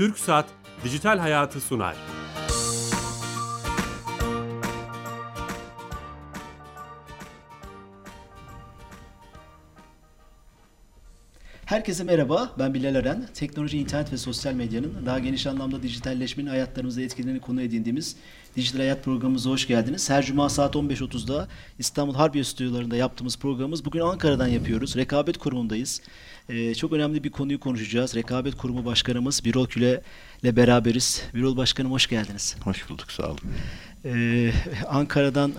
TürkSat Dijital Hayatı sunar. Herkese merhaba, ben Bilal Eren. Teknoloji, internet ve sosyal medyanın daha geniş anlamda dijitalleşmenin hayatlarımıza etkilerini konu edindiğimiz Dijital Hayat programımıza hoş geldiniz. Her cuma saat 15.30'da İstanbul Harbiye stüdyolarında yaptığımız programımız bugün Ankara'dan yapıyoruz. Rekabet Kurumu'ndayız. Ee, çok önemli bir konuyu konuşacağız. Rekabet Kurumu Başkanımız Birol Küle ile beraberiz. Birol Başkanım hoş geldiniz. Hoş bulduk, sağ olun. Ee, Ankara'dan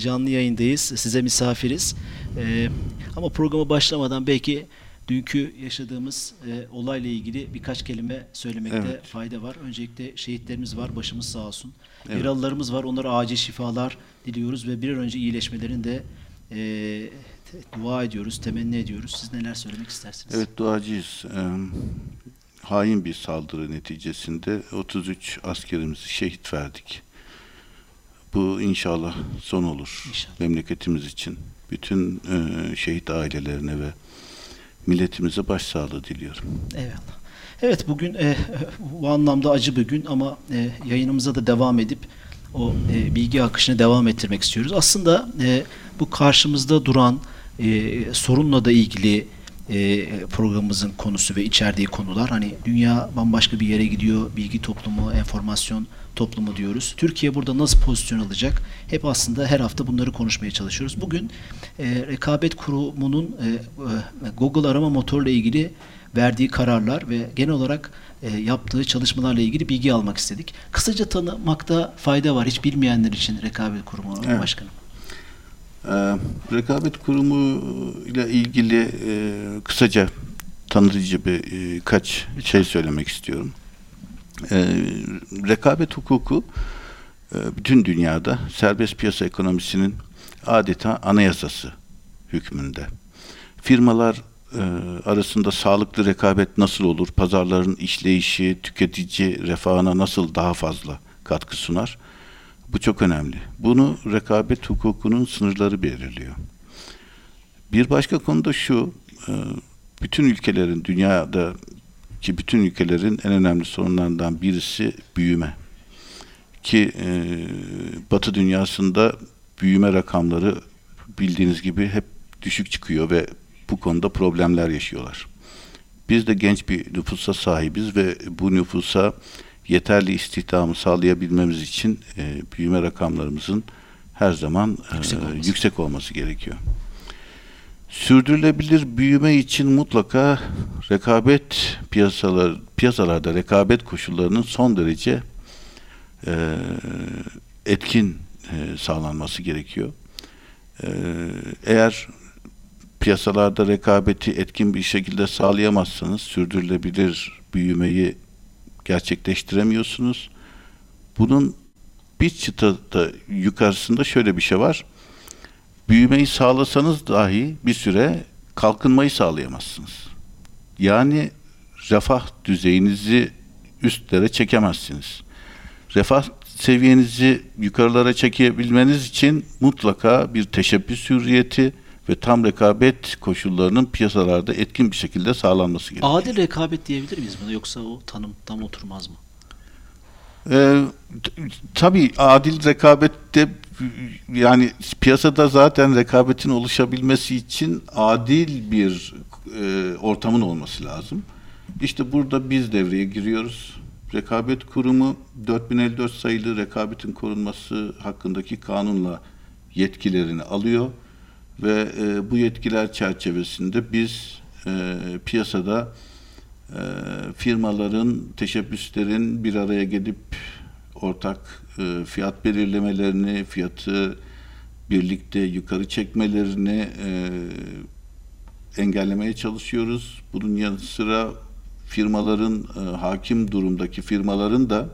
canlı yayındayız. Size misafiriz. Ee, ama programa başlamadan belki dünkü yaşadığımız e, olayla ilgili birkaç kelime söylemekte Evet. fayda var. Öncelikle şehitlerimiz var, başımız sağ olsun. Evet. Yaralılarımız var, onlara acil şifalar diliyoruz ve bir an önce iyileşmelerini de e, dua ediyoruz, temenni ediyoruz. Siz neler söylemek istersiniz? Evet, duacıyız. Ee, hain bir saldırı neticesinde 33 askerimizi şehit verdik. Bu inşallah son olur. İnşallah. Memleketimiz için. Bütün e, şehit ailelerine ve milletimize başsağlığı diliyorum. Eyvallah. Evet bugün e, bu anlamda acı bir gün ama e, yayınımıza da devam edip o e, bilgi akışını devam ettirmek istiyoruz. Aslında e, bu karşımızda duran e, sorunla da ilgili e, programımızın konusu ve içerdiği konular hani dünya bambaşka bir yere gidiyor bilgi toplumu enformasyon toplumu diyoruz. Türkiye burada nasıl pozisyon alacak? Hep aslında her hafta bunları konuşmaya çalışıyoruz. Bugün e, rekabet kurumunun e, e, Google arama motorla ilgili verdiği kararlar ve genel olarak e, yaptığı çalışmalarla ilgili bilgi almak istedik. Kısaca tanımakta fayda var hiç bilmeyenler için rekabet kurumu Evet. başkanım. Ee, rekabet kurumu ile ilgili e, kısaca tanıtıcı bir e, kaç şey söylemek istiyorum. Ee, rekabet hukuku e, bütün dünyada serbest piyasa ekonomisinin adeta anayasası hükmünde. Firmalar e, arasında sağlıklı rekabet nasıl olur? Pazarların işleyişi, tüketici refahına nasıl daha fazla katkı sunar? Bu çok önemli. Bunu rekabet hukukunun sınırları belirliyor. Bir başka konu da şu, e, bütün ülkelerin, dünyada ki bütün ülkelerin en önemli sorunlarından birisi büyüme. Ki e, Batı dünyasında büyüme rakamları bildiğiniz gibi hep düşük çıkıyor ve bu konuda problemler yaşıyorlar. Biz de genç bir nüfusa sahibiz ve bu nüfusa yeterli istihdamı sağlayabilmemiz için e, büyüme rakamlarımızın her zaman e, Yüksek olması. yüksek olması gerekiyor. Sürdürülebilir büyüme için mutlaka rekabet piyasalar piyasalarda rekabet koşullarının son derece e, etkin e, sağlanması gerekiyor. E, eğer piyasalarda rekabeti etkin bir şekilde sağlayamazsanız sürdürülebilir büyümeyi gerçekleştiremiyorsunuz. Bunun bir çıtada yukarısında şöyle bir şey var. Büyümeyi sağlasanız dahi bir süre kalkınmayı sağlayamazsınız. Yani refah düzeyinizi üstlere çekemezsiniz. Refah seviyenizi yukarılara çekebilmeniz için mutlaka bir teşebbüs hürriyeti ve tam rekabet koşullarının piyasalarda etkin bir şekilde sağlanması gerekiyor. Adil rekabet diyebilir miyiz buna yoksa o tanım tam oturmaz mı? Ee, tabii adil rekabette yani piyasada zaten rekabetin oluşabilmesi için adil bir e, ortamın olması lazım. İşte burada biz devreye giriyoruz. Rekabet Kurumu 4054 sayılı rekabetin korunması hakkındaki kanunla yetkilerini alıyor ve e, bu yetkiler çerçevesinde biz e, piyasada e, firmaların, teşebbüslerin bir araya gelip ortak e, fiyat belirlemelerini, fiyatı birlikte yukarı çekmelerini e, engellemeye çalışıyoruz. Bunun yanı sıra firmaların, e, hakim durumdaki firmaların da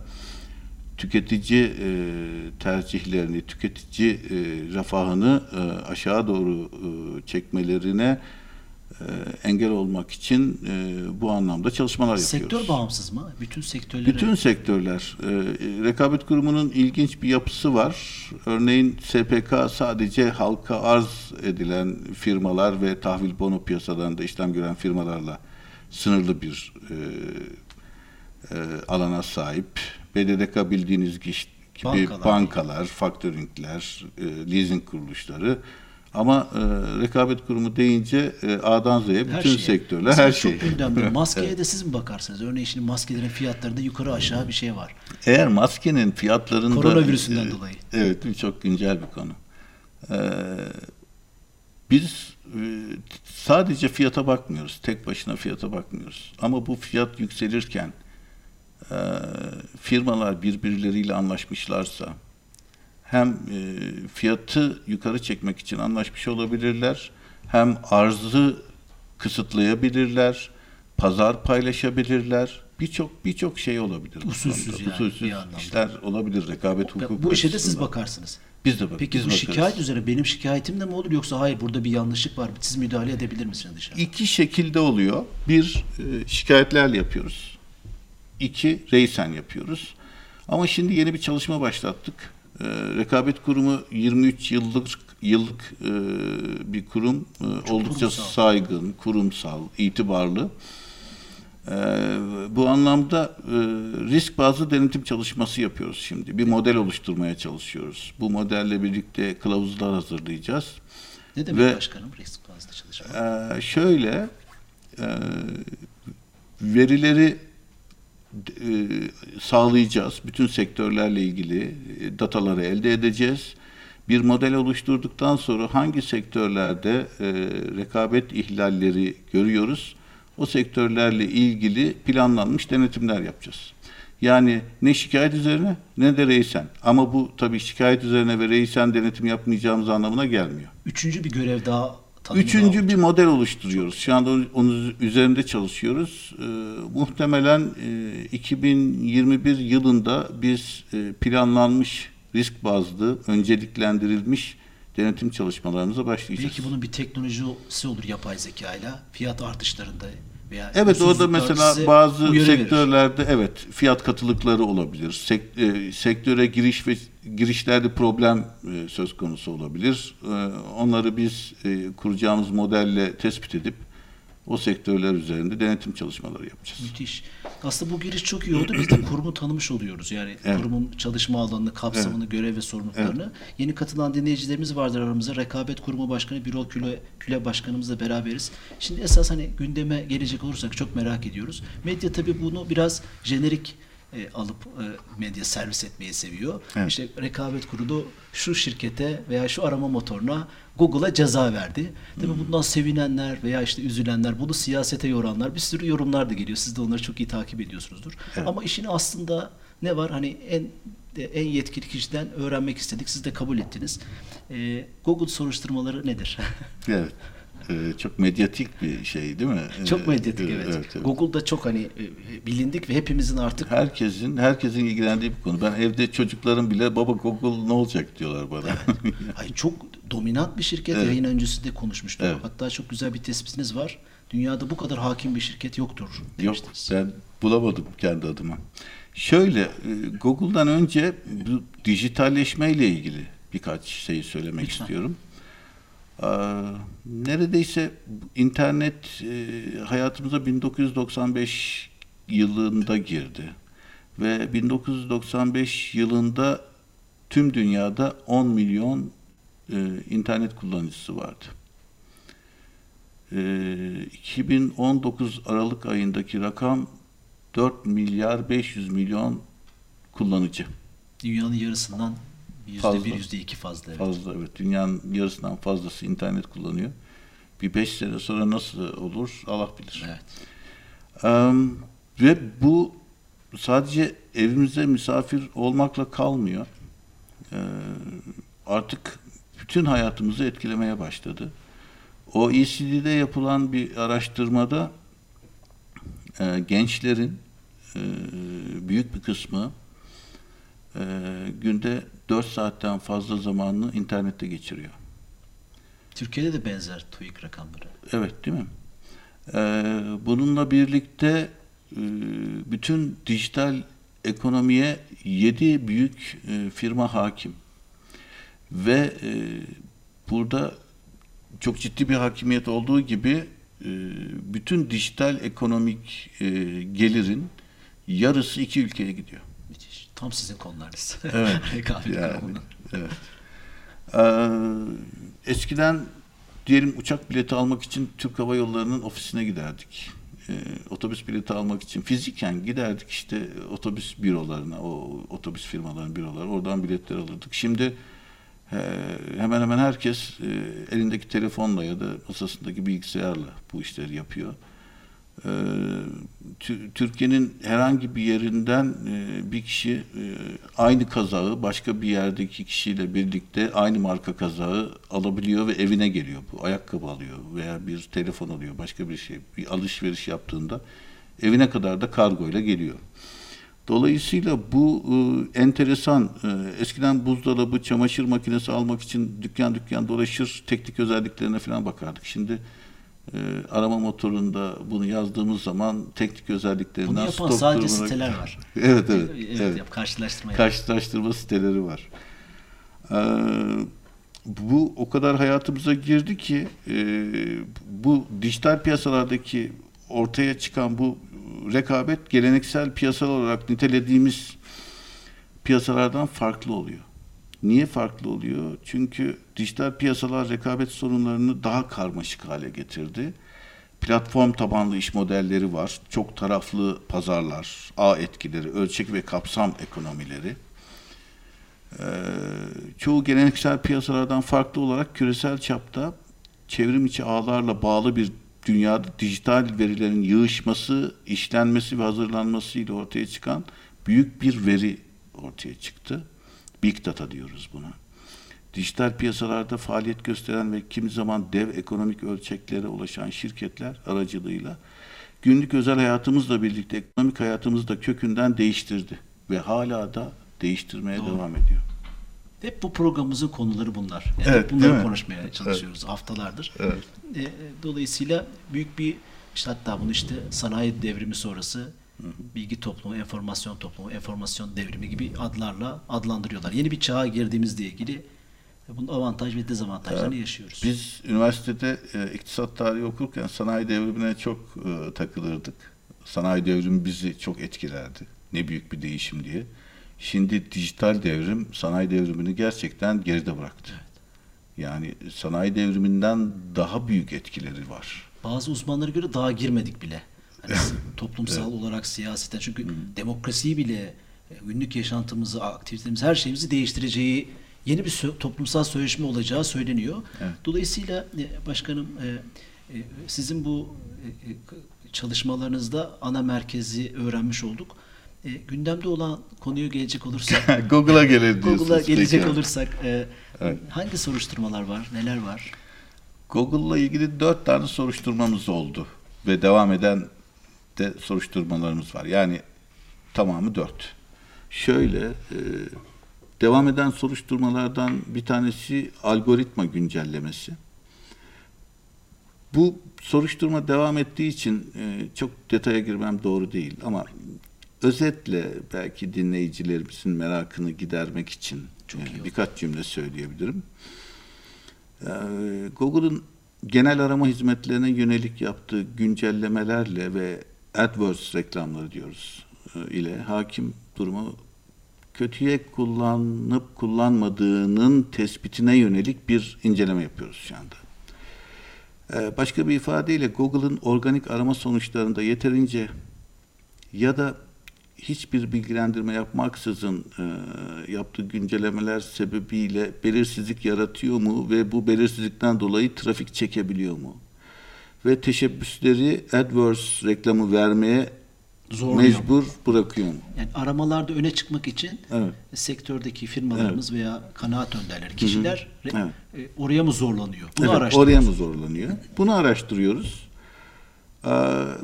tüketici e, tercihlerini, tüketici e, refahını e, aşağı doğru e, çekmelerine engel olmak için e, bu anlamda çalışmalar yapıyoruz. Sektör bağımsız mı? Bütün sektörlere Bütün sektörler. e, Rekabet Kurumu'nun ilginç bir yapısı var. Örneğin SPK sadece halka arz edilen firmalar ve tahvil bono piyasalarında işlem gören firmalarla sınırlı bir e, e, alana sahip. BDDK bildiğiniz gibi Bankalar. bankalar, faktöringler, e, leasing kuruluşları. Ama e, rekabet kurumu deyince e, A'dan Z'ye bütün şeye. sektörler Mesela her şey. Çok gündemde. Maskeye de siz mi bakarsınız? Örneğin şimdi maskelerin fiyatlarında yukarı aşağı bir şey var. Eğer maskenin fiyatlarında... Koronavirüsünden e, dolayı. Evet, çok güncel bir konu. Ee, biz e, sadece fiyata bakmıyoruz, tek başına fiyata bakmıyoruz. Ama bu fiyat yükselirken e, firmalar birbirleriyle anlaşmışlarsa hem e, fiyatı yukarı çekmek için anlaşmış olabilirler, hem arzı kısıtlayabilirler, pazar paylaşabilirler. Birçok birçok şey olabilir. Usulsüz yani Usulsüz işler olabilir rekabet hukuku. Bu işe de siz bakarsınız. Biz de bak. Peki biz bu bakarız. şikayet üzere benim şikayetim de mi olur yoksa hayır burada bir yanlışlık var siz müdahale edebilir misiniz dışarı? İki şekilde oluyor. Bir, e, şikayetlerle yapıyoruz. İki, reysen yapıyoruz. Ama şimdi yeni bir çalışma başlattık. E, Rekabet Kurumu 23 yıllık yıllık e, bir kurum. E, oldukça kurumsal. saygın, kurumsal, itibarlı. E, bu anlamda e, risk bazlı denetim çalışması yapıyoruz şimdi. Bir model oluşturmaya çalışıyoruz. Bu modelle birlikte kılavuzlar hazırlayacağız. Ne demek Ve- başkanım risk bazlı çalışma? Ee, şöyle e, verileri e, sağlayacağız. Bütün sektörlerle ilgili e, dataları elde edeceğiz. Bir model oluşturduktan sonra hangi sektörlerde e, rekabet ihlalleri görüyoruz? O sektörlerle ilgili planlanmış denetimler yapacağız. Yani ne şikayet üzerine ne de reysen. Ama bu tabii şikayet üzerine ve reysen denetim yapmayacağımız anlamına gelmiyor. Üçüncü bir görev daha Üçüncü bir model oluşturuyoruz. Şu anda onun- üzerinde çalışıyoruz. Ee, muhtemelen e, 2021 yılında biz e, planlanmış risk bazlı, önceliklendirilmiş denetim çalışmalarımıza başlayacağız. Belki bunun bir teknolojisi olur yapay zeka ile fiyat artışlarında veya Evet orada mesela bazı uyarı verir. sektörlerde evet fiyat katılıkları olabilir. Sek- e, sektöre giriş ve girişlerde problem e, söz konusu olabilir. E, onları biz e, kuracağımız modelle tespit edip o sektörler üzerinde denetim çalışmaları yapacağız. Müthiş. Aslında bu giriş çok iyi oldu. Biz de kurumu tanımış oluyoruz. Yani Evet. kurumun çalışma alanını, kapsamını, görev ve sorumluluklarını. Yeni katılan dinleyicilerimiz vardır aramızda. Rekabet Kurumu Başkanı Birol Küle, Küle Başkanımızla beraberiz. Şimdi esas hani gündeme gelecek olursak çok merak ediyoruz. Medya tabii bunu biraz jenerik e, alıp e, medya servis etmeyi seviyor. Evet. İşte rekabet kurulu şu şirkete veya şu arama motoruna Google'a ceza verdi. Tabii bundan sevinenler veya işte üzülenler, bunu siyasete yoranlar bir sürü yorumlar da geliyor. Siz de onları çok iyi takip ediyorsunuzdur. Evet. Ama işin aslında ne var? Hani en en yetkili kişiden öğrenmek istedik. Siz de kabul ettiniz. Ee, Google soruşturmaları nedir? Evet. E, çok medyatik bir şey değil mi? çok E, medyatik e, evet. evet. Google'da çok hani e, bilindik ve hepimizin artık Herkesin herkesin ilgilendiği bir konu. Ben evde çocuklarım bile baba Google ne olacak diyorlar bana. Ay çok dominant bir şirket. Evet. Yayın öncesinde konuşmuştuk. Evet. Hatta çok güzel bir tespitiniz var. Dünyada bu kadar hakim bir şirket yoktur Yok demiştiniz. ben bulamadım kendi adıma. Şöyle e, Google'dan önce bu dijitalleşmeyle ilgili birkaç şey söylemek Lütfen. istiyorum. Aa, neredeyse internet e, hayatımıza 1995 yılında girdi ve 1995 yılında tüm dünyada 10 milyon e, internet kullanıcısı vardı. Ee, 2019 Aralık ayındaki rakam 4 milyar 500 milyon kullanıcı. Dünyanın yarısından yüzde bir, yüzde iki fazla. Evet. Fazla evet. Dünyanın yarısından fazlası internet kullanıyor. Bir 5 sene sonra nasıl olur Allah bilir. Evet. Em, ve bu sadece evimize misafir olmakla kalmıyor. Ee, artık bütün hayatımızı etkilemeye başladı. OECD'de yapılan bir araştırmada e, gençlerin e, büyük bir kısmı e, günde 4 saatten fazla zamanını internette geçiriyor. Türkiye'de de benzer TÜİK rakamları. Evet değil mi? Ee, bununla birlikte e, bütün dijital ekonomiye yedi büyük e, firma hakim. Ve e, burada çok ciddi bir hakimiyet olduğu gibi e, bütün dijital ekonomik e, gelirin yarısı iki ülkeye gidiyor. Tam sizin konularınız. Evet. Rekabet Yani, evet. Ee, eskiden diyelim uçak bileti almak için Türk Hava Yolları'nın ofisine giderdik. Ee, otobüs bileti almak için fiziken giderdik işte otobüs bürolarına, o otobüs firmalarının büroları oradan biletler alırdık. Şimdi e, hemen hemen herkes e, elindeki telefonla ya da masasındaki bilgisayarla bu işleri yapıyor. Ee, Tü- Türkiye'nin herhangi bir yerinden e, bir kişi e, aynı kazağı başka bir yerdeki kişiyle birlikte aynı marka kazağı alabiliyor ve evine geliyor. Bu ayakkabı alıyor veya bir telefon alıyor, başka bir şey, bir alışveriş yaptığında evine kadar da kargoyla geliyor. Dolayısıyla bu e, enteresan. Eskiden buzdolabı, çamaşır makinesi almak için dükkan dükkan dolaşır, teknik özelliklerine falan bakardık. Şimdi e, arama motorunda bunu yazdığımız zaman teknik özelliklerinden Bunu yapan stok sadece durumuna- siteler var. Evet, evet. Evet, evet. yap- karşılaştırma. Karşılaştırma siteleri var. Ee, bu o kadar hayatımıza girdi ki e, bu dijital piyasalardaki ortaya çıkan bu rekabet geleneksel piyasal olarak nitelediğimiz piyasalardan farklı oluyor. Niye farklı oluyor? Çünkü dijital piyasalar rekabet sorunlarını daha karmaşık hale getirdi. Platform tabanlı iş modelleri var. Çok taraflı pazarlar, ağ etkileri, ölçek ve kapsam ekonomileri. Ee, çoğu geleneksel piyasalardan farklı olarak küresel çapta çevrim içi ağlarla bağlı bir dünyada dijital verilerin yığışması, işlenmesi ve hazırlanması ile ortaya çıkan büyük bir veri ortaya çıktı. Big data diyoruz buna. Dijital piyasalarda faaliyet gösteren ve kimi zaman dev ekonomik ölçeklere ulaşan şirketler aracılığıyla günlük özel hayatımızla birlikte ekonomik hayatımızı da kökünden değiştirdi ve hala da değiştirmeye Doğru. devam ediyor. Hep bu programımızın konuları bunlar. Yani Evet, hep bunları konuşmaya çalışıyoruz haftalardır. Evet. E, dolayısıyla büyük bir işte hatta bunu işte sanayi devrimi sonrası bilgi toplumu, enformasyon toplumu, enformasyon devrimi gibi adlarla adlandırıyorlar. Yeni bir çağa girdiğimizle ilgili bunun avantaj ve dezavantajlarını yaşıyoruz. Biz üniversitede e, iktisat tarihi okurken sanayi devrimine çok e, takılırdık. Sanayi devrimi bizi çok etkilerdi. Ne büyük bir değişim diye. Şimdi dijital devrim sanayi devrimini gerçekten geride bıraktı. Yani sanayi devriminden daha büyük etkileri var. Bazı uzmanlara göre daha girmedik bile. Hani toplumsal olarak siyaseten çünkü demokrasiyi bile e, günlük yaşantımızı, aktivitelerimizi, her şeyimizi değiştireceği yeni bir toplumsal sözleşme olacağı söyleniyor. Evet. Dolayısıyla e, başkanım e, e, sizin bu çalışmalarınızda ana merkezi öğrenmiş olduk. E, gündemde olan konuya gelecek olursak Google'a gelir. Google'a gelecek Peki. olursak e, Evet. hangi soruşturmalar var, neler var? Google'la ilgili dört tane soruşturmamız oldu. Ve devam eden de soruşturmalarımız var. Yani tamamı dört. Şöyle, e, devam eden soruşturmalardan bir tanesi algoritma güncellemesi. Bu soruşturma devam ettiği için e, çok detaya girmem doğru değil ama özetle belki dinleyicilerimizin merakını gidermek için Çok e, iyi birkaç cümle söyleyebilirim. Ee, Google'ın genel arama hizmetlerine yönelik yaptığı güncellemelerle ve AdWords reklamları diyoruz e, ile hakim durumu kötüye kullanıp kullanmadığının tespitine yönelik bir inceleme yapıyoruz şu anda. Ee, Başka bir ifadeyle Google'ın organik arama sonuçlarında yeterince ya da hiçbir bilgilendirme yapmaksızın e, yaptığı güncellemeler sebebiyle belirsizlik yaratıyor mu ve bu belirsizlikten dolayı trafik çekebiliyor mu? Ve teşebbüsleri AdWords reklamı vermeye Zorluyor. mecbur bırakıyor mu? Yani aramalarda öne çıkmak için Evet. sektördeki firmalarımız veya kanaat önderleri, kişiler re- Evet. e, oraya mı zorlanıyor? Bunu Evet, araştırıyoruz. oraya mı zorlanıyor? Bunu araştırıyoruz. Ee,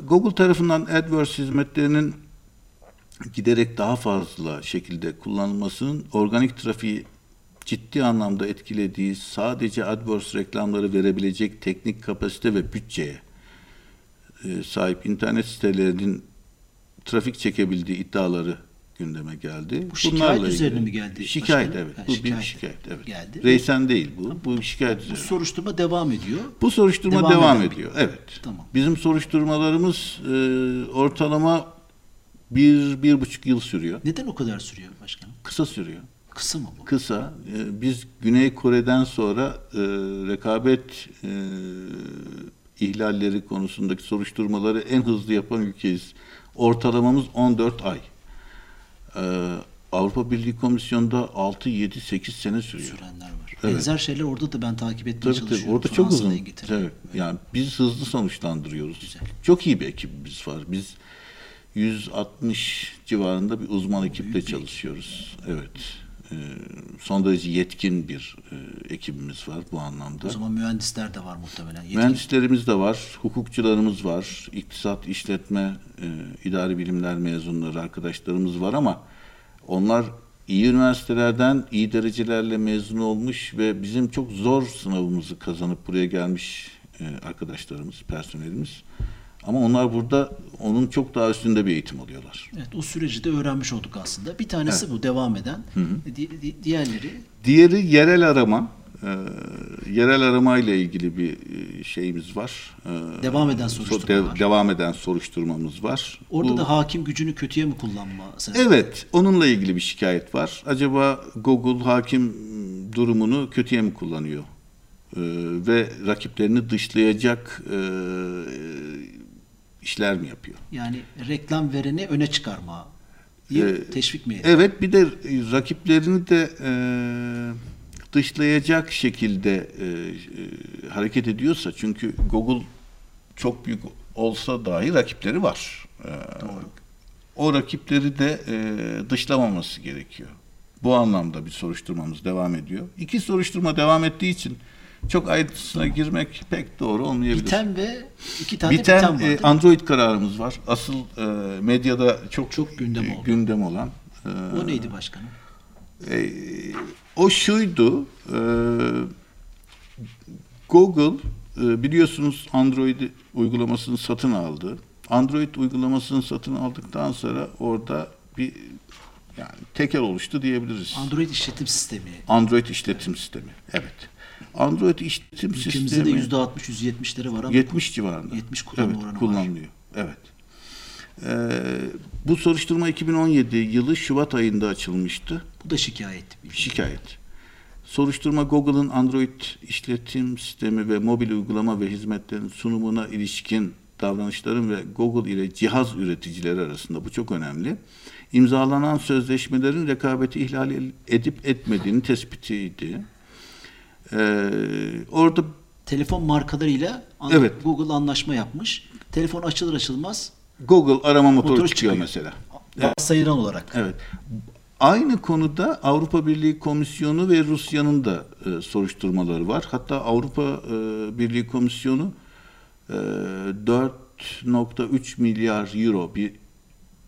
Google tarafından AdWords hizmetlerinin giderek daha fazla şekilde kullanılmasının organik trafiği ciddi anlamda etkilediği sadece AdWords reklamları verebilecek teknik kapasite ve bütçeye e, sahip internet sitelerinin trafik çekebildiği iddiaları gündeme geldi. Bu şikayet Bunlarla üzerine ilgili- mi geldi Şikayet başkanım? evet. Ha, bu şikayet bir şikayet evet. geldi. Reysen değil bu. Bu şikayet Bu üzerine. soruşturma devam ediyor. Bu soruşturma Devam devam, bir- ediyor. Evet. Tamam. Bizim soruşturmalarımız e, ortalama bir, bir buçuk yıl sürüyor. Neden o kadar sürüyor başkanım? Kısa sürüyor. Kısa mı bu? Kısa. Ee, Biz Güney Kore'den sonra e, rekabet e, ihlalleri konusundaki soruşturmaları en hızlı yapan ülkeyiz. Ortalamamız 14 ay. Ee, Avrupa Birliği Komisyonu'nda 6, 7, 8 sene sürüyor. Sürenler var. Evet. Benzer şeyler orada da ben takip etmeye Tabii çalışıyorum. tabii. Orada çok uzun. Evet. Yani biz hızlı sonuçlandırıyoruz. Güzel. Çok iyi bir ekibimiz var. Biz 160 civarında bir uzman ekiple büyük bir çalışıyoruz. Evet. Ee, son derece yetkin bir e, ekibimiz var bu anlamda. O zaman mühendisler de var muhtemelen. Yetkin- Mühendislerimiz de var, hukukçularımız var, iktisat, işletme, e, idari bilimler mezunları arkadaşlarımız var ama onlar iyi üniversitelerden iyi derecelerle mezun olmuş ve bizim çok zor sınavımızı kazanıp buraya gelmiş e, arkadaşlarımız, personelimiz. Ama onlar burada onun çok daha üstünde bir eğitim alıyorlar. Evet, o süreci de öğrenmiş olduk aslında. Bir tanesi bu devam eden. Di- di- diğerleri Diğeri yerel arama. E, yerel arama ile ilgili bir e, şeyimiz var. E, Devam eden so- soruşturma var. devam eden soruşturmamız var. orada Bu- da hakim gücünü kötüye mi kullanma? sen- Evet, onunla ilgili bir şikayet var. Acaba Google hakim durumunu kötüye mi kullanıyor? Ee, ve rakiplerini dışlayacak e, işler mi yapıyor? Yani reklam vereni öne çıkarma. Ee, teşvik mi ediyor? Evet, bir de rakiplerini de e, dışlayacak şekilde e, e, hareket ediyorsa, çünkü Google çok büyük olsa dahi rakipleri var. Ee, o rakipleri de e, dışlamaması gerekiyor. Bu anlamda bir soruşturmamız devam ediyor. İki soruşturma devam ettiği için çok ayrıntısına girmek pek doğru olmayabilir. Biten ve iki tane Biten, biten, var. e? Android kararımız var. Asıl e, medyada çok Çok gündem e, oldu. gündem olan. e, o neydi başkanım? e, o şuydu. e, Google e, biliyorsunuz Android uygulamasını satın aldı. Android uygulamasını satın aldıktan sonra orada bir yani tekel oluştu diyebiliriz. Android işletim sistemi. Android işletim sistemi. Evet. Android işletim Ülkemizde de sistemi yüzde 60 %70'leri var ama 70 civarında. 70 kullanma evet, oranı var. kullanılıyor. Evet. Ee, bu soruşturma 2017 yılı Şubat ayında açılmıştı. bu da şikayet. Şikayet. Soruşturma Google'ın Android işletim sistemi ve mobil uygulama ve hizmetlerin sunumuna ilişkin davranışların ve Google ile cihaz üreticileri arasında bu çok önemli. İmzalanan sözleşmelerin rekabeti ihlal edip etmediğini tespitiydi. Ee, orada Telefon markalarıyla an- Evet. Google anlaşma yapmış. Telefon açılır açılmaz Google arama motoru Motoru çıkıyor, çıkıyor. mesela. sayılan olarak. Evet. Aynı konuda Avrupa Birliği Komisyonu ve Rusya'nın da e, soruşturmaları var. Hatta Avrupa e, Birliği Komisyonu e, 4.3 milyar euro bir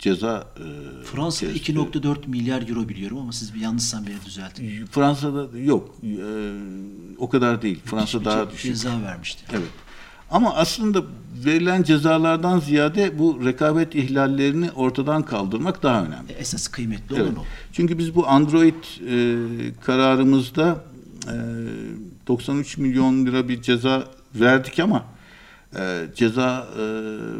ceza e, Fransa'da kesti. 2.4 milyar euro biliyorum ama siz bir yanlışsan beni düzeltin. Fransa'da yok. E, o kadar değil. Fransa Bir daha ce- düşük. Ceza vermişti. Evet. Ama aslında verilen cezalardan ziyade bu rekabet ihlallerini ortadan kaldırmak daha önemli. E, Esas kıymetli Evet. olan o. Çünkü biz bu Android e, kararımızda e, 93 milyon lira bir ceza verdik ama e, ceza e,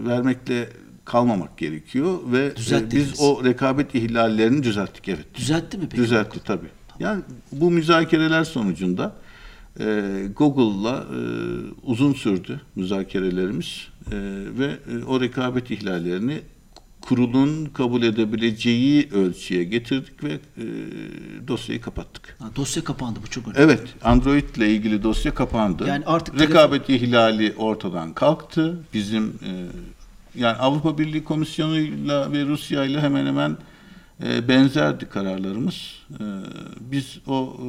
vermekle kalmamak gerekiyor ve e, Düzelttiniz. biz o rekabet ihlallerini düzelttik evet. Düzeltti mi peki? Düzeltti tabii. Yani bu müzakereler sonucunda e, Google'la e, uzun sürdü müzakerelerimiz e, ve e, o rekabet ihlallerini kurulun kabul edebileceği ölçüye getirdik ve e, dosyayı kapattık. Ha, dosya kapandı bu çok önemli. Evet, Android ile ilgili dosya kapandı. Yani artık rekabet ihlali ortadan kalktı. Bizim e, yani Avrupa Birliği Komisyonu'yla ve Rusya'yla hemen hemen e, benzerdi kararlarımız. E, biz o e,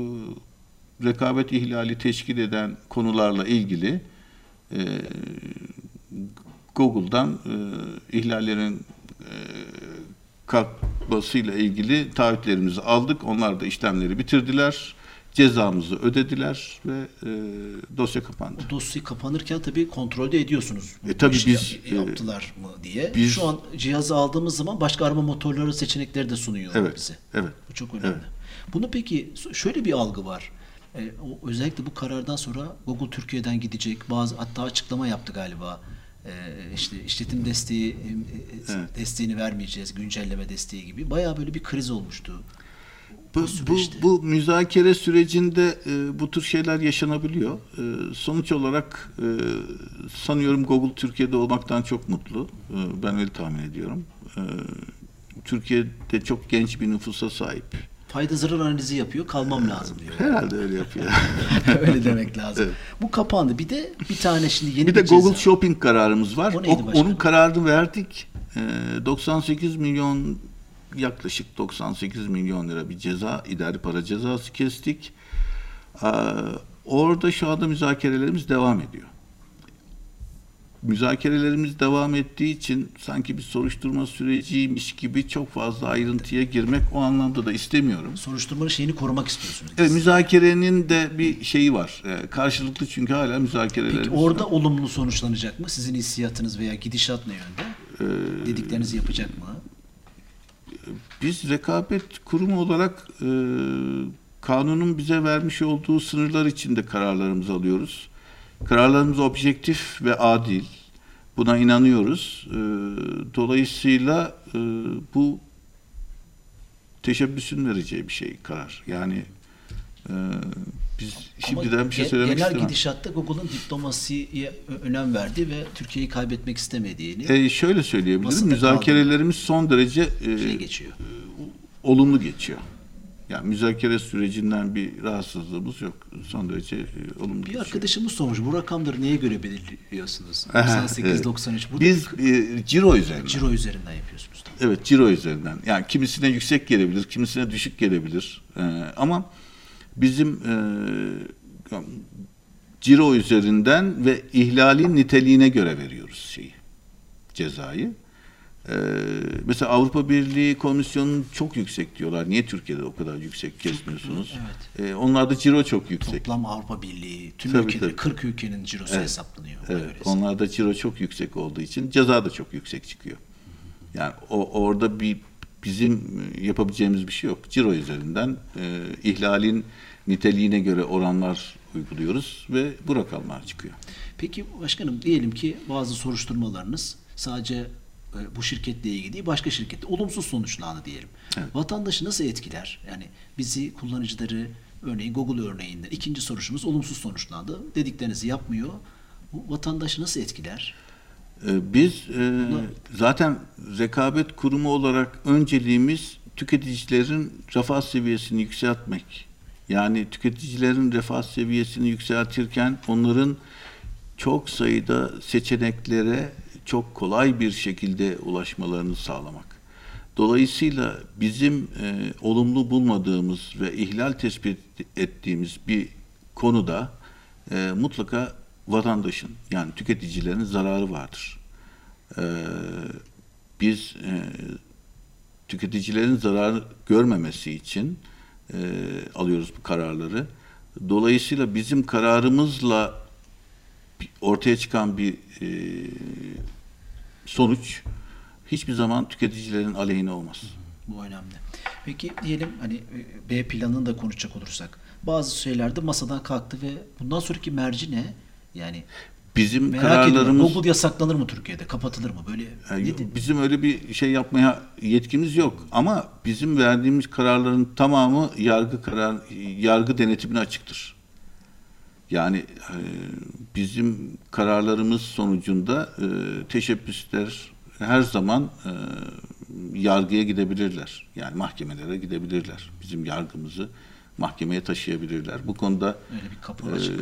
rekabet ihlali teşkil eden konularla ilgili e, Google'dan e, ihlallerin e, kalkmasıyla ilgili taahhütlerimizi aldık. Onlar da işlemleri bitirdiler. Cezamızı ödediler ve e, dosya kapandı. O dosya kapanırken tabii kontrolde ediyorsunuz. E, tabii biz, yap- yaptılar mı diye. biz- Şu an cihazı aldığımız zaman başka arama motorları seçenekleri de sunuyor Evet, bize. evet. Bu çok önemli. Evet. Bunu peki şöyle bir algı var. E, o, özellikle bu karardan sonra Google Türkiye'den gidecek. Bazı hatta açıklama yaptı galiba. e, işte işletim desteği e, e, Evet. desteğini vermeyeceğiz, güncelleme desteği gibi bayağı böyle bir kriz olmuştu. Bu, bu, süreçte. bu müzakere sürecinde e, bu tür şeyler yaşanabiliyor. E, sonuç olarak e, sanıyorum Google Türkiye'de olmaktan çok mutlu. E, ben öyle tahmin ediyorum. E, Türkiye'de çok genç bir nüfusa sahip. Fayda zarar analizi yapıyor, kalmam lazım diyor. Herhalde öyle yapıyor. Öyle demek lazım. Evet. Bu kapandı. Bir de bir tane şimdi yeni bir de ceza. Google Shopping kararımız var. O O- onun kararını verdik. E, 98 milyon yaklaşık 98 milyon lira bir ceza, idari para cezası kestik. E, orada şu anda müzakerelerimiz devam ediyor. Müzakerelerimiz devam ettiği için sanki bir soruşturma süreciymiş gibi çok fazla ayrıntıya girmek o anlamda da istemiyorum. Soruşturmanın şeyini korumak istiyorsunuz. Evet, müzakerenin de bir şeyi var. E, karşılıklı çünkü hala müzakerelerimiz Peki orada var. olumlu sonuçlanacak mı? Sizin hissiyatınız veya gidişat ne yönde? Ee, Dediklerinizi yapacak mı? Biz rekabet kurumu olarak e, kanunun bize vermiş olduğu sınırlar içinde kararlarımızı alıyoruz. Kararlarımız objektif ve adil. Buna inanıyoruz. E, dolayısıyla e, bu teşebbüsün vereceği bir şey karar. Yani e, biz şimdiden bir şey söylemek genel istemem. gidişatta Google'ın diplomasiye önem verdi ve Türkiye'yi kaybetmek istemediğini E, şöyle söyleyebilirim. Masada Müzakerelerimiz son derece e, şey geçiyor. olumlu geçiyor. Yani müzakere sürecinden bir rahatsızlığımız yok. Son derece e, olumlu Bir geçiyor. arkadaşımız sormuş bu rakamları neye göre belirliyorsunuz? Aha, 98-93. Bu Biz e, ciro üzerinden. ciro üzerinden yapıyorsunuz. Evet, ciro üzerinden. Yani kimisine yüksek gelebilir, kimisine düşük gelebilir. E, ama bizim e, ciro üzerinden ve ihlalin niteliğine göre veriyoruz şeyi, cezayı. E, mesela Avrupa Birliği Komisyonu çok yüksek diyorlar. Niye Türkiye'de o kadar yüksek kesmiyorsunuz? Evet. E, onlarda ciro çok yüksek. Toplam Avrupa Birliği, tüm Tabii, ülkeleri, tabii. 40 ülkenin cirosu Evet. hesaplanıyor. Evet, onlarda ciro çok yüksek olduğu için ceza da çok yüksek çıkıyor. Yani o orada bir bizim yapabileceğimiz bir şey yok. Ciro üzerinden e, ihlalin niteliğine göre oranlar uyguluyoruz ve bu rakamlar çıkıyor. Peki başkanım diyelim ki bazı soruşturmalarınız sadece e, bu şirketle ilgili değil başka şirkette olumsuz sonuçlandı diyelim. Evet. Vatandaşı nasıl etkiler? Yani bizi kullanıcıları örneğin Google örneğinden ikinci soruşumuz olumsuz sonuçlandı. Dediklerinizi yapmıyor. Bu vatandaşı nasıl etkiler? E, Biz e, zaten rekabet kurumu olarak önceliğimiz tüketicilerin refah seviyesini yükseltmek. Yani tüketicilerin refah seviyesini yükseltirken onların çok sayıda seçeneklere çok kolay bir şekilde ulaşmalarını sağlamak. Dolayısıyla bizim e, olumlu bulmadığımız ve ihlal tespit ettiğimiz bir konuda e, mutlaka vatandaşın yani tüketicilerin zararı vardır. E, biz e, tüketicilerin zarar görmemesi için e, alıyoruz bu kararları. Dolayısıyla bizim kararımızla ortaya çıkan bir e, sonuç hiçbir zaman tüketicilerin aleyhine olmaz. Bu önemli. Peki diyelim hani e, B planını da konuşacak olursak bazı şeyler de masadan kalktı ve bundan sonraki merci ne? Yani Bizim merak ediyorum. kararlarımız Google yasaklanır mı Türkiye'de? Kapatılır mı? Böyle Yani bizim öyle bir şey yapmaya yetkimiz yok ama bizim verdiğimiz kararların tamamı yargı karar yargı denetimine açıktır. Yani e, bizim kararlarımız sonucunda e, teşebbüsler her zaman e, yargıya gidebilirler. Yani mahkemelere gidebilirler. Bizim yargımızı mahkemeye taşıyabilirler. Bu konuda Öyle bir kapı e, açık.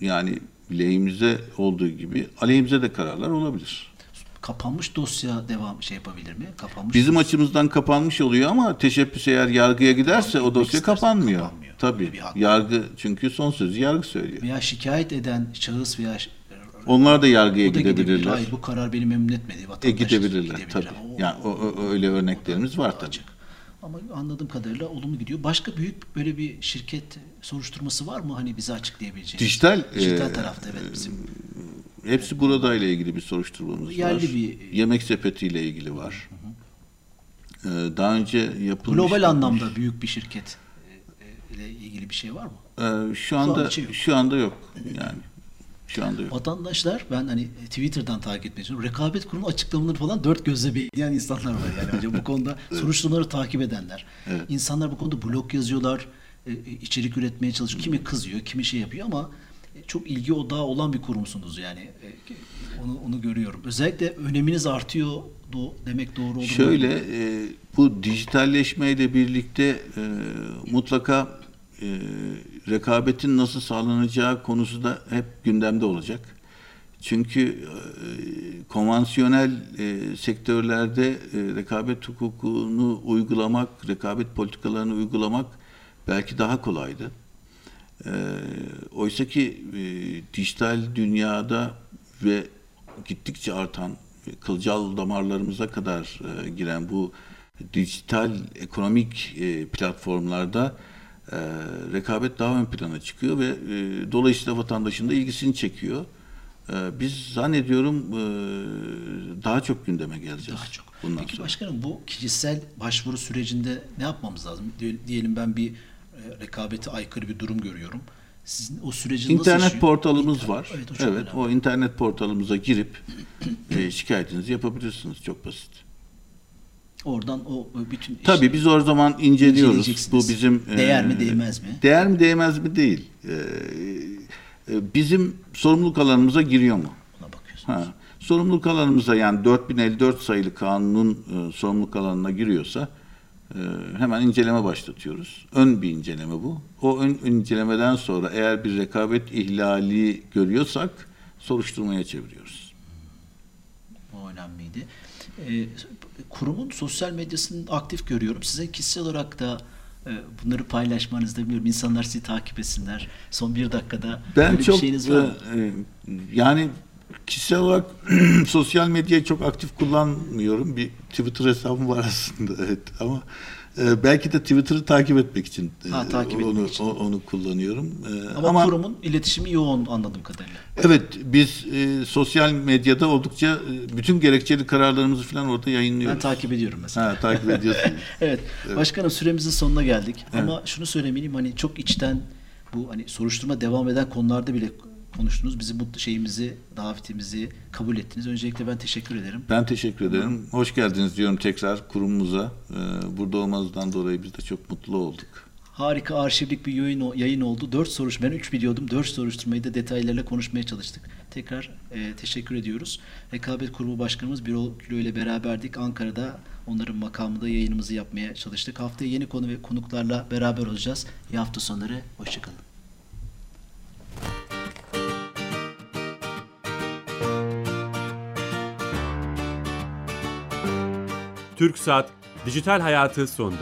yani lehimize olduğu gibi aleyhimize de kararlar olabilir. Kapanmış dosya devam şey yapabilir mi? Kapanmış Bizim açımızdan kapanmış oluyor ama teşebbüs eğer yargıya giderse o dosya kapanmıyor. kapanmıyor. Tabii. Yargı çünkü son sözü yargı söylüyor. veya şikayet eden şahıs veya Onlar da yargıya da gidebilir. gidebilirler. Hayır bu karar beni memnun etmedi. E Vatandaş gidebilirler gidebilir. tabii. Yani o, o- öyle örneklerimiz var tabii. açık. Ama anladığım kadarıyla olumlu gidiyor. Başka büyük böyle bir şirket soruşturması var mı hani bize açıklayabileceğiniz? Dijital, Dijital e, tarafta evet bizim. Hepsi burada ile ilgili bir soruşturmamız Yerli var. bir- Yemek sepeti ile ilgili var. Ee, daha önce yapılmış. Global anlamda büyük bir şirket e, e, ile ilgili bir şey var mı? Şu anda bir şey yok. şu anda yok yani. Şu anda yok. Vatandaşlar ben hani Twitter'dan takip etmeye çalışıyorum. Rekabet kurumu açıklamaları falan dört gözle bekleyen insanlar var yani. Hocam bu konuda soruşturmaları takip edenler. Evet. İnsanlar bu konuda blog yazıyorlar, e, içerik üretmeye çalışıyor. Kimi kızıyor, kimi şey yapıyor ama e, çok ilgi odağı olan bir kurumsunuz yani. E, Onu, onu görüyorum. Özellikle öneminiz artıyor demek doğru olur mu? Şöyle e, bu dijitalleşmeyle birlikte e, mutlaka e, rekabetin nasıl sağlanacağı konusu da hep gündemde olacak. Çünkü e, konvansiyonel e, sektörlerde e, rekabet hukukunu uygulamak, rekabet politikalarını uygulamak belki daha kolaydı. E, Oysa ki e, dijital dünyada ve gittikçe artan e, kılcal damarlarımıza kadar e, giren bu dijital ekonomik e, platformlarda e, rekabet daha ön plana çıkıyor ve e, dolayısıyla vatandaşın da ilgisini çekiyor. E, biz zannediyorum e, daha çok gündeme geleceğiz. Daha çok. Bundan Peki sonra. başkanım bu kişisel başvuru sürecinde ne yapmamız lazım? Diye- Diyelim ben bir e, rekabete aykırı bir durum görüyorum. Sizin o süreci nasıl İnternet portalımız İnternet- var. Evet, o Evet, önemli. o internet portalımıza girip e, şikayetinizi yapabilirsiniz. Çok basit. Oradan o bütün Tabii işte- biz o zaman inceliyoruz. Bu bizim Değer mi, e, değmez mi? Değer mi değmez mi değil. E, e, bizim sorumluluk alanımıza giriyor mu? ona bakıyorsunuz. Ha. Sorumluluk alanımıza yani 4054 sayılı kanunun e, sorumluluk alanına giriyorsa e, hemen inceleme başlatıyoruz. Ön bir inceleme bu. O ön incelemeden sonra eğer bir rekabet ihlali görüyorsak soruşturmaya çeviriyoruz. O önemliydi. Kurumun sosyal medyasını aktif görüyorum. Size kişisel olarak da e, bunları paylaşmanızda biliyorum. İnsanlar sizi takip etsinler. Son bir dakikada Ben böyle çok bir şeyiniz var mı? e, e, yani kişisel olarak sosyal medyayı çok aktif kullanmıyorum. Bir Twitter hesabım var aslında evet ama e, belki de Twitter'ı takip etmek için, e, Ha, takip etmek onu, için. o- onu kullanıyorum. E, Ama, ama kurumun iletişimi yoğun anladığım kadarıyla. evet biz e, sosyal medyada oldukça e, bütün gerekçeli kararlarımızı falan orada yayınlıyoruz. Ben takip ediyorum mesela. Ha, takip ediyorsunuz. evet. Başkanım süremizin sonuna geldik. Ama şunu söylemeliyim hani çok içten bu hani soruşturma devam eden konularda bile konuştunuz. Bizi bu şeyimizi, davetimizi kabul ettiniz. Öncelikle ben teşekkür ederim. Ben teşekkür ederim. Hoş geldiniz diyorum tekrar kurumumuza. E, burada olmanızdan dolayı biz de çok mutlu olduk. Harika arşivlik bir yayın, yayın oldu. Dört soruş, ben üç biliyordum. Dört soruşturmayı da detaylarıyla konuşmaya çalıştık. Tekrar e, teşekkür ediyoruz. Rekabet Kurumu Başkanımız Birol Kilo ile beraberdik. Ankara'da onların makamında yayınımızı yapmaya çalıştık. Haftaya yeni konu ve konuklarla beraber olacağız. İyi hafta sonları. Hoşçakalın. TürkSat Dijital Hayatı sondu.